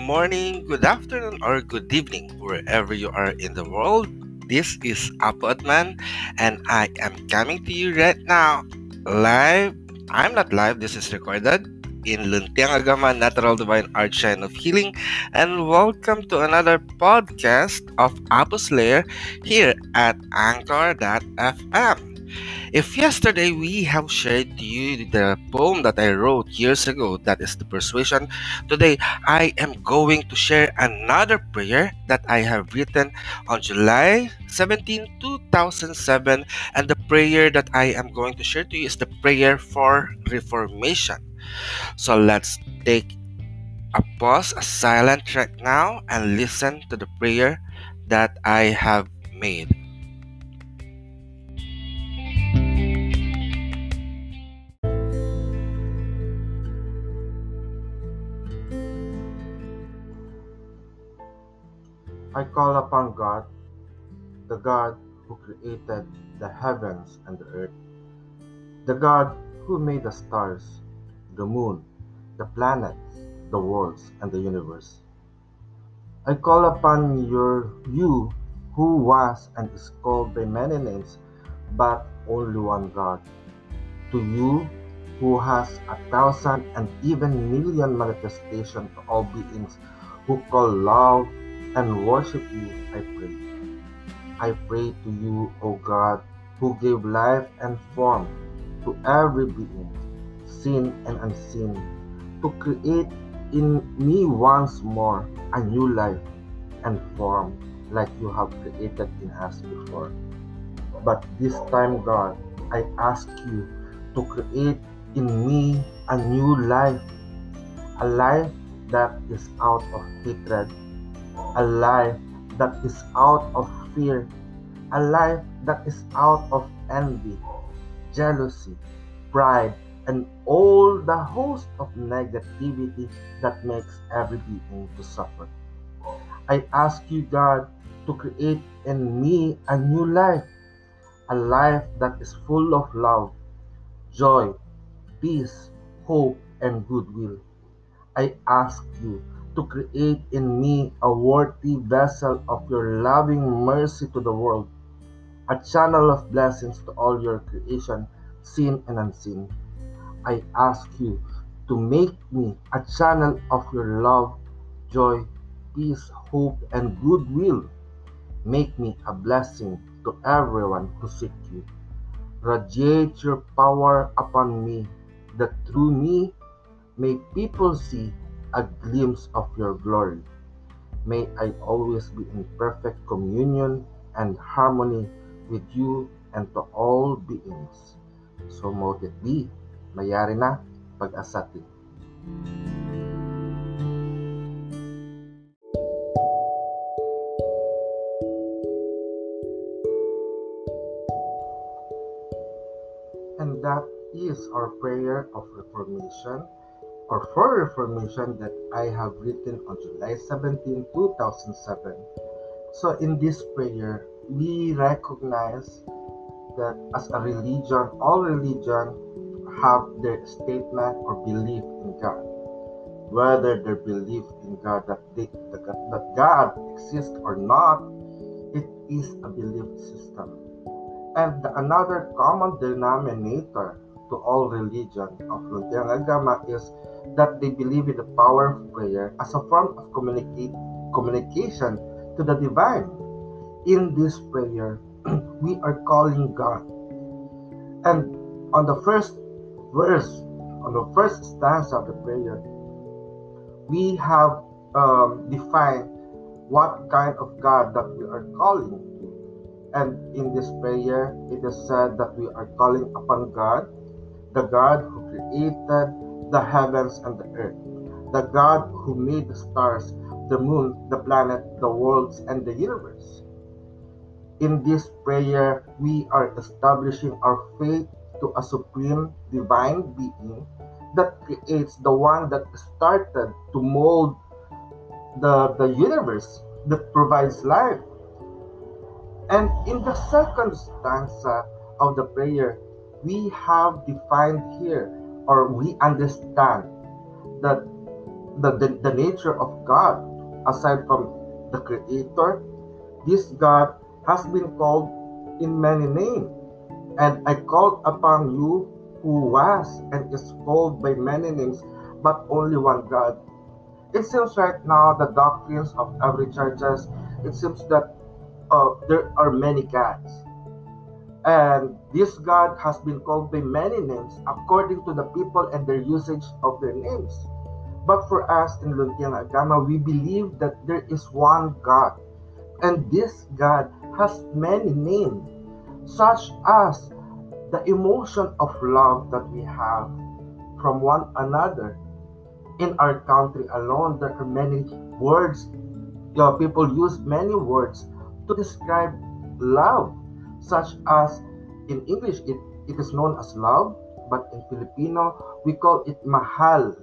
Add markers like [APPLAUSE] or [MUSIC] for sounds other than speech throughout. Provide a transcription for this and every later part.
morning, good afternoon, or good evening, wherever you are in the world. This is Apo Atman, and I am coming to you right now, live. I'm not live, this is recorded in Luntiang Agama Natural Divine Art Shine of Healing, and welcome to another podcast of Apo's here at Anchor.fm. If yesterday we have shared to you the poem that I wrote years ago, that is the persuasion, today I am going to share another prayer that I have written on July 17, 2007. And the prayer that I am going to share to you is the prayer for reformation. So let's take a pause, a silent track now, and listen to the prayer that I have made. I call upon God, the God who created the heavens and the earth, the God who made the stars, the moon, the planets, the worlds, and the universe. I call upon your you who was and is called by many names, but only one God. To you who has a thousand and even million manifestations to all beings who call love and worship you, I pray. I pray to you, O God, who gave life and form to every being, seen and unseen, to create in me once more a new life and form like you have created in us before. But this time, God, I ask you to create in me a new life, a life that is out of hatred a life that is out of fear, a life that is out of envy, jealousy, pride, and all the host of negativity that makes every being to suffer. I ask you, God, to create in me a new life, a life that is full of love, joy, peace, hope, and goodwill. I ask you to create in me a worthy vessel of your loving mercy to the world, a channel of blessings to all your creation, seen and unseen. I ask you to make me a channel of your love, joy, peace, hope, and goodwill. Make me a blessing to everyone who seek you. Radiate your power upon me, that through me may people see a glimpse of your glory. May I always be in perfect communion and harmony with you and to all beings. So mote it be. Mayari na pag-asati. And that is our prayer of reformation or for Reformation that I have written on July 17, 2007. So in this prayer, we recognize that as a religion, all religion have their statement or belief in God. Whether their belief in God that they, that God exists or not, it is a belief system. And another common denominator to all religion of Luntiang Agama is that they believe in the power of prayer as a form of communicate, communication to the divine. In this prayer, [CLEARS THROAT] we are calling God. And on the first verse, on the first stanza of the prayer, we have um, defined what kind of God that we are calling. And in this prayer, it is said that we are calling upon God, the God who created the heavens and the earth, the God who made the stars, the moon, the planet, the worlds, and the universe. In this prayer, we are establishing our faith to a supreme divine being that creates the one that started to mold the, the universe that provides life. And in the second stanza of the prayer, we have defined here or we understand that the, the, the nature of God, aside from the Creator, this God has been called in many names. And I called upon you who was and is called by many names, but only one God. It seems right now the doctrines of every churches, it seems that uh, there are many gods. And this God has been called by many names according to the people and their usage of their names. But for us in Luntiang Agama, we believe that there is one God. And this God has many names, such as the emotion of love that we have from one another. In our country alone, there are many words. You know, people use many words to describe love, such as in English it, it is known as love, but in Filipino we call it mahal.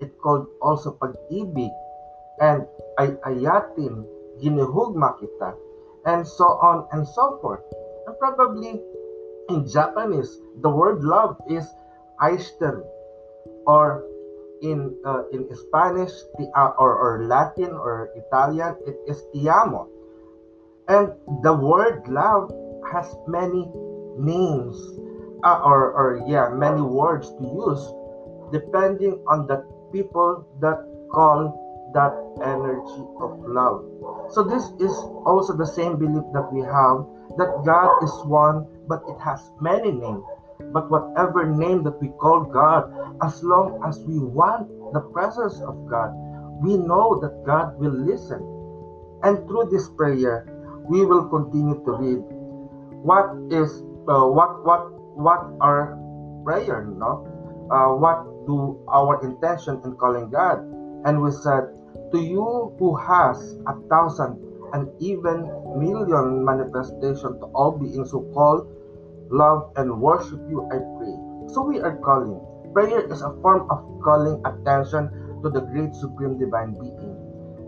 It called also pag-ibig and ay ayatin, ginuhugma kita, and so on and so forth. And probably in Japanese, the word love is aishiteru, or in uh, in Spanish the, uh, or, or Latin or Italian, it is ti amo. And the word love has many names uh, or, or yeah, many words to use depending on the people that call that energy of love. So this is also the same belief that we have that God is one, but it has many names. But whatever name that we call God, as long as we want the presence of God, we know that God will listen. And through this prayer, we will continue to read what is uh, what what what our prayer no? Uh, what do our intention in calling god? And we said to you who has a thousand and even million manifestation to all beings who call love and worship you i pray. So we are calling. Prayer is a form of calling attention to the great supreme divine being.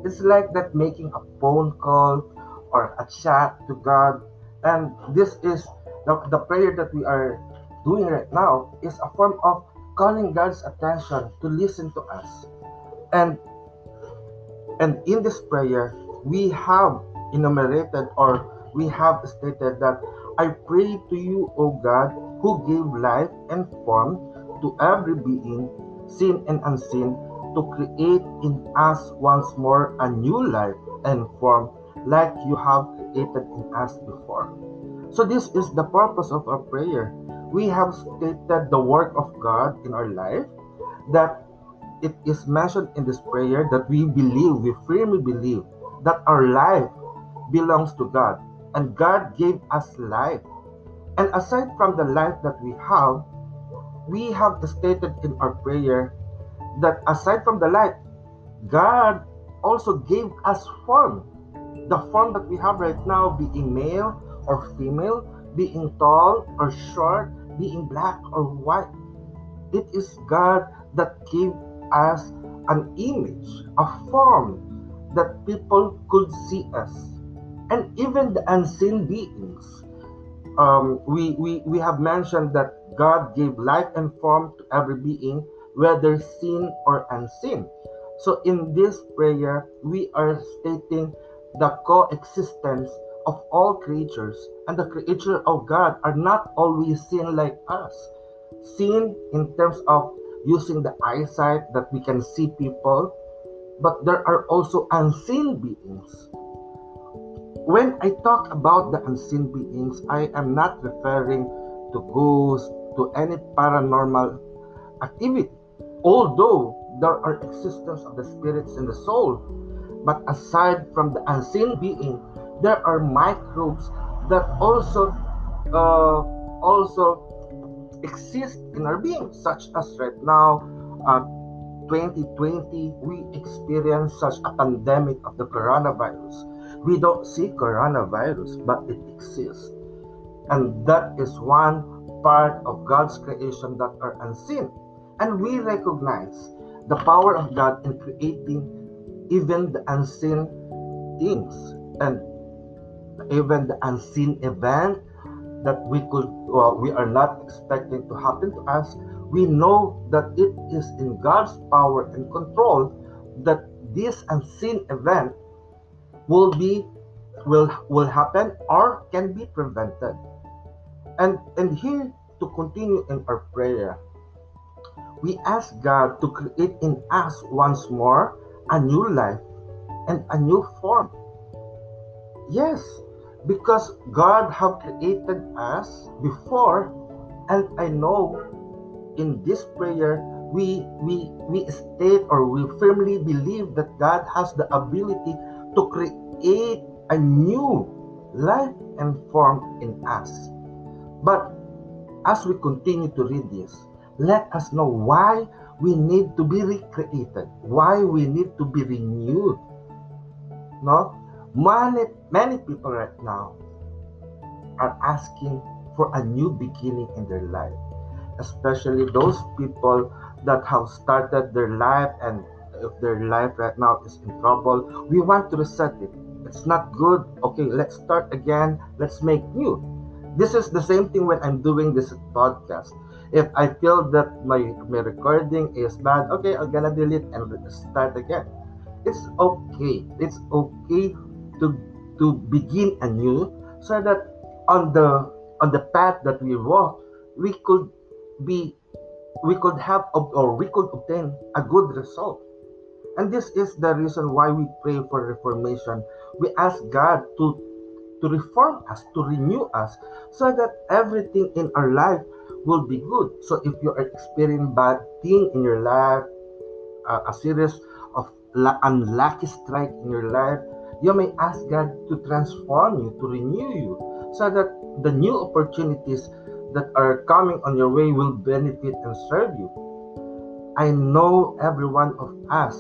It's like that making a phone call or a chat to God. And this is the, the prayer that we are doing right now is a form of calling God's attention to listen to us. And and in this prayer, we have enumerated or we have stated that I pray to you, O God, who gave life and form to every being, seen and unseen, to create in us once more a new life and form like you have created in us before. So, this is the purpose of our prayer. We have stated the work of God in our life, that it is mentioned in this prayer that we believe, we firmly believe that our life belongs to God and God gave us life. And aside from the life that we have, we have stated in our prayer that aside from the life, God also gave us form the form that we have right now, being male or female, being tall or short, being black or white, it is God that gave us an image, a form that people could see us. And even the unseen beings. Um, we, we, we have mentioned that God gave life and form to every being, whether seen or unseen. So in this prayer, we are stating the coexistence of all creatures and the creature of God are not always seen like us. Seen in terms of using the eyesight that we can see people, but there are also unseen beings. When I talk about the unseen beings, I am not referring to ghosts, to any paranormal activity. Although there are existence of the spirits in the soul, but aside from the unseen being, there are microbes that also uh, also exist in our being, such as right now, uh, 2020, we experience such a pandemic of the coronavirus. We don't see coronavirus, but it exists. And that is one part of God's creation that are unseen. And we recognize the power of God in creating even the unseen things and even the unseen event that we could well, we are not expecting to happen to us we know that it is in god's power and control that this unseen event will be will will happen or can be prevented. And and here to continue in our prayer, we ask God to create in us once more a new life and a new form. Yes, because God have created us before and I know in this prayer we we we state or we firmly believe that God has the ability to create a new life and form in us. But as we continue to read this, let us know why we need to be recreated, why we need to be renewed. No? Many, many people right now are asking for a new beginning in their life, especially those people that have started their life and if their life right now is in trouble, we want to reset it. It's not good. Okay, let's start again. Let's make new. This is the same thing when I'm doing this podcast. If I feel that my, my recording is bad, okay, I'm gonna delete and start again. It's okay. It's okay to to begin anew so that on the on the path that we walk, we could be we could have or we could obtain a good result. And this is the reason why we pray for reformation. We ask God to to reform us, to renew us, so that everything in our life will be good. So if you are experiencing bad thing in your life, uh, a series of unlucky strike in your life, you may ask God to transform you, to renew you, so that the new opportunities that are coming on your way will benefit and serve you. I know every one of us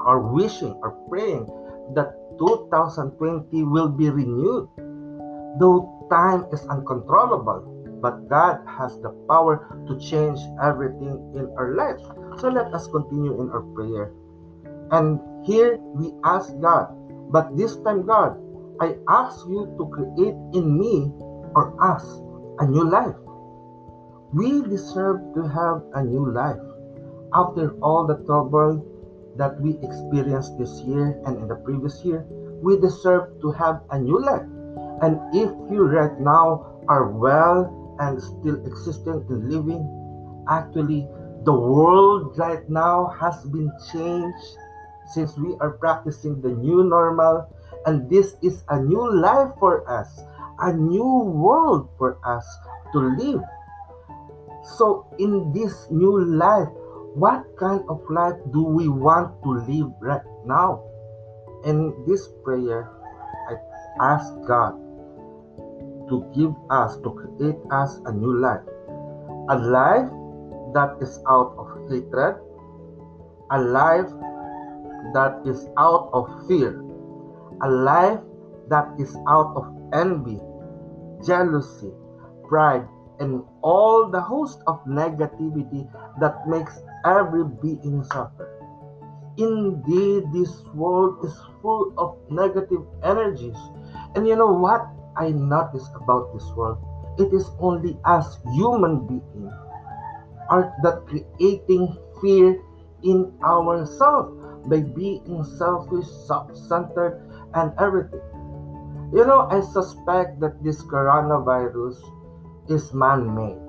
are wishing or praying that 2020 will be renewed. Though time is uncontrollable, but God has the power to change everything in our life. So let us continue in our prayer. And here we ask God, but this time, God, I ask you to create in me or us a new life. We deserve to have a new life. After all the trouble that we experienced this year and in the previous year, we deserve to have a new life. And if you right now are well and still existing and living, actually, the world right now has been changed since we are practicing the new normal. And this is a new life for us, a new world for us to live. So, in this new life, what kind of life do we want to live right now? In this prayer, I ask God to give us, to create us a new life. A life that is out of hatred, a life that is out of fear, a life that is out of envy, jealousy, pride, and all the host of negativity that makes every being suffer. Indeed, this world is full of negative energies. And you know what I notice about this world? It is only us human beings are that creating fear in ourselves by being selfish, self-centered, and everything. You know, I suspect that this coronavirus is man-made,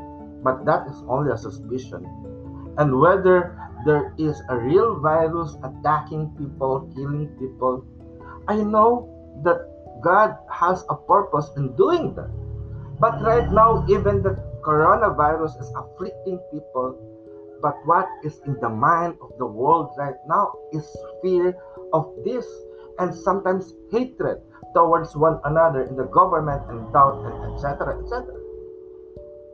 but that is only a suspicion. And whether there is a real virus attacking people, killing people, I know that God has a purpose in doing that. But right now, even the coronavirus is afflicting people. But what is in the mind of the world right now is fear of this and sometimes hatred towards one another in the government and doubt and etc etc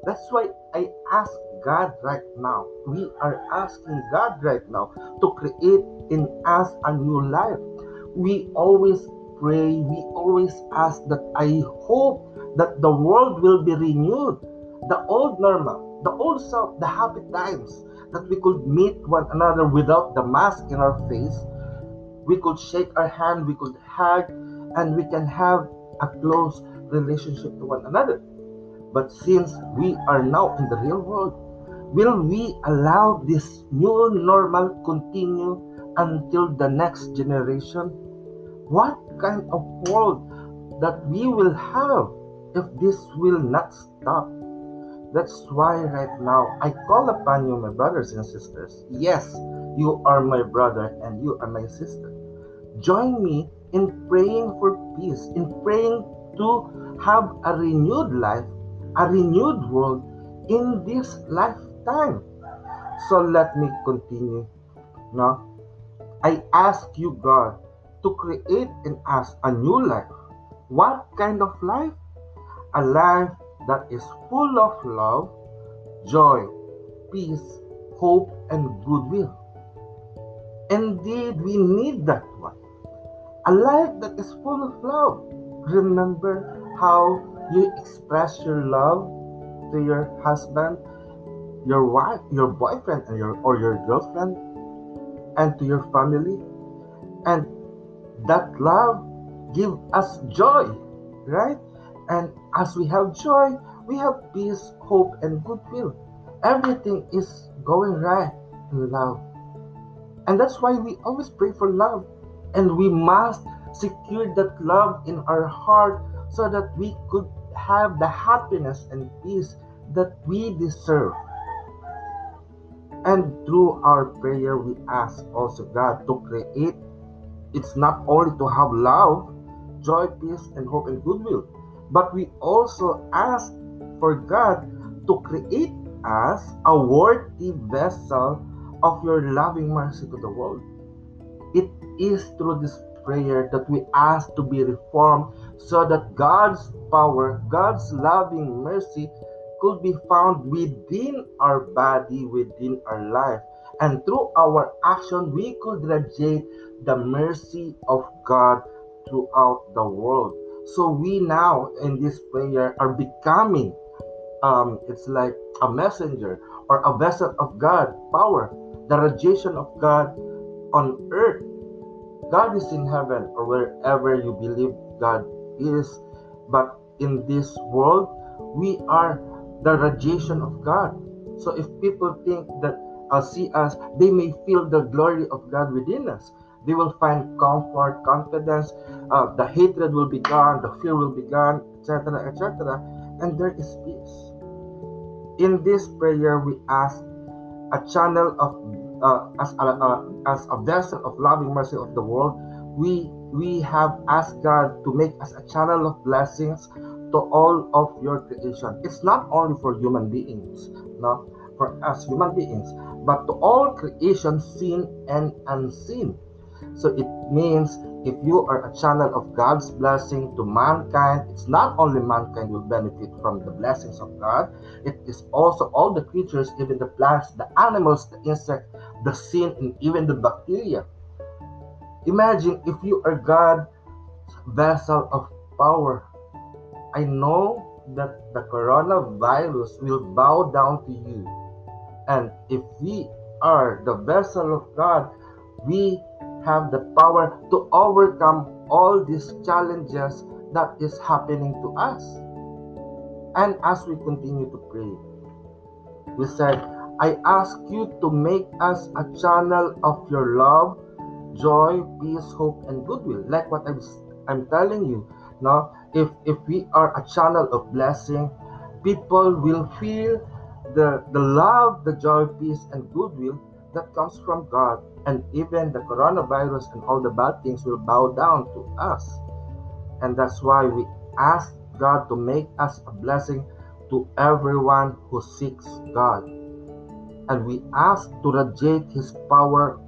that's why i ask god right now we are asking god right now to create in us a new life we always pray we always ask that i hope that the world will be renewed the old normal the old self the happy times that we could meet one another without the mask in our face we could shake our hand, we could hug, and we can have a close relationship to one another. But since we are now in the real world, will we allow this new normal continue until the next generation? What kind of world that we will have if this will not stop? That's why right now I call upon you, my brothers and sisters. Yes, you are my brother and you are my sister. Join me in praying for peace, in praying to have a renewed life, a renewed world in this lifetime. So let me continue. Now, I ask you, God, to create in us a new life. What kind of life? A life that is full of love, joy, peace, hope, and goodwill. Indeed, we need that one. A life that is full of love. Remember how you express your love to your husband, your wife, your boyfriend, and your, or your girlfriend, and to your family. And that love give us joy, right? And as we have joy, we have peace, hope, and goodwill. Everything is going right in love. And that's why we always pray for love. And we must secure that love in our heart so that we could have the happiness and peace that we deserve. And through our prayer, we ask also God to create. It's not only to have love, joy, peace, and hope and goodwill, but we also ask for God to create us a worthy vessel of your loving mercy to the world. It is through this prayer that we ask to be reformed so that God's power, God's loving mercy could be found within our body, within our life. And through our action, we could radiate the mercy of God throughout the world. So we now in this prayer are becoming um it's like a messenger or a vessel of God power, the radiation of God on earth. God is in heaven or wherever you believe God is, but in this world we are the radiation of God. So if people think that uh, see us, they may feel the glory of God within us. They will find comfort, confidence. Uh, the hatred will be gone, the fear will be gone, etc., etc. And there is peace. In this prayer, we ask a channel of uh, as a uh, as a vessel of loving mercy of the world. We we have asked God to make us a channel of blessings to all of your creation. It's not only for human beings, no, for us human beings, but to all creation, seen and unseen. So it means if you are a channel of God's blessing to mankind, it's not only mankind will benefit from the blessings of God, it is also all the creatures, even the plants, the animals, the insects, the sin, and even the bacteria. Imagine if you are God's vessel of power. I know that the coronavirus will bow down to you. And if we are the vessel of God, we have the power to overcome all these challenges that is happening to us. And as we continue to pray, we said, I ask you to make us a channel of your love, joy, peace, hope, and goodwill. Like what I'm, I'm telling you. Now, if, if we are a channel of blessing, people will feel the, the love, the joy, peace, and goodwill that comes from God, and even the coronavirus and all the bad things will bow down to us. And that's why we ask God to make us a blessing to everyone who seeks God. And we ask to radiate His power,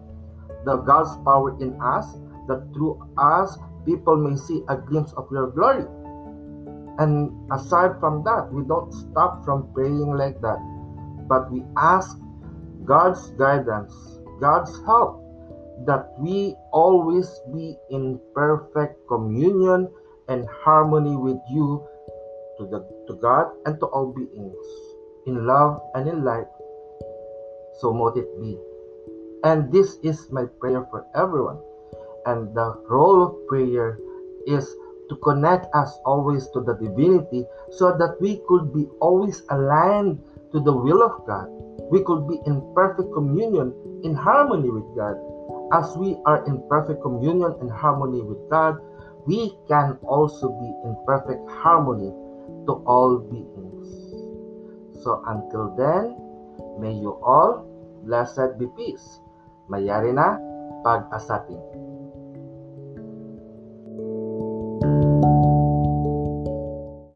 the God's power in us, that through us people may see a glimpse of your glory. And aside from that, we don't stop from praying like that, but we ask God's guidance, God's help, that we always be in perfect communion and harmony with you to, the, to God and to all beings, in love and in light. So mote it be. And this is my prayer for everyone. And the role of prayer is to connect us always to the divinity so that we could be always aligned to the will of God we could be in perfect communion, in harmony with God. as we are in perfect communion and harmony with God, we can also be in perfect harmony to all beings. So until then, may you all blessed be peace. Mayari na pag-asating.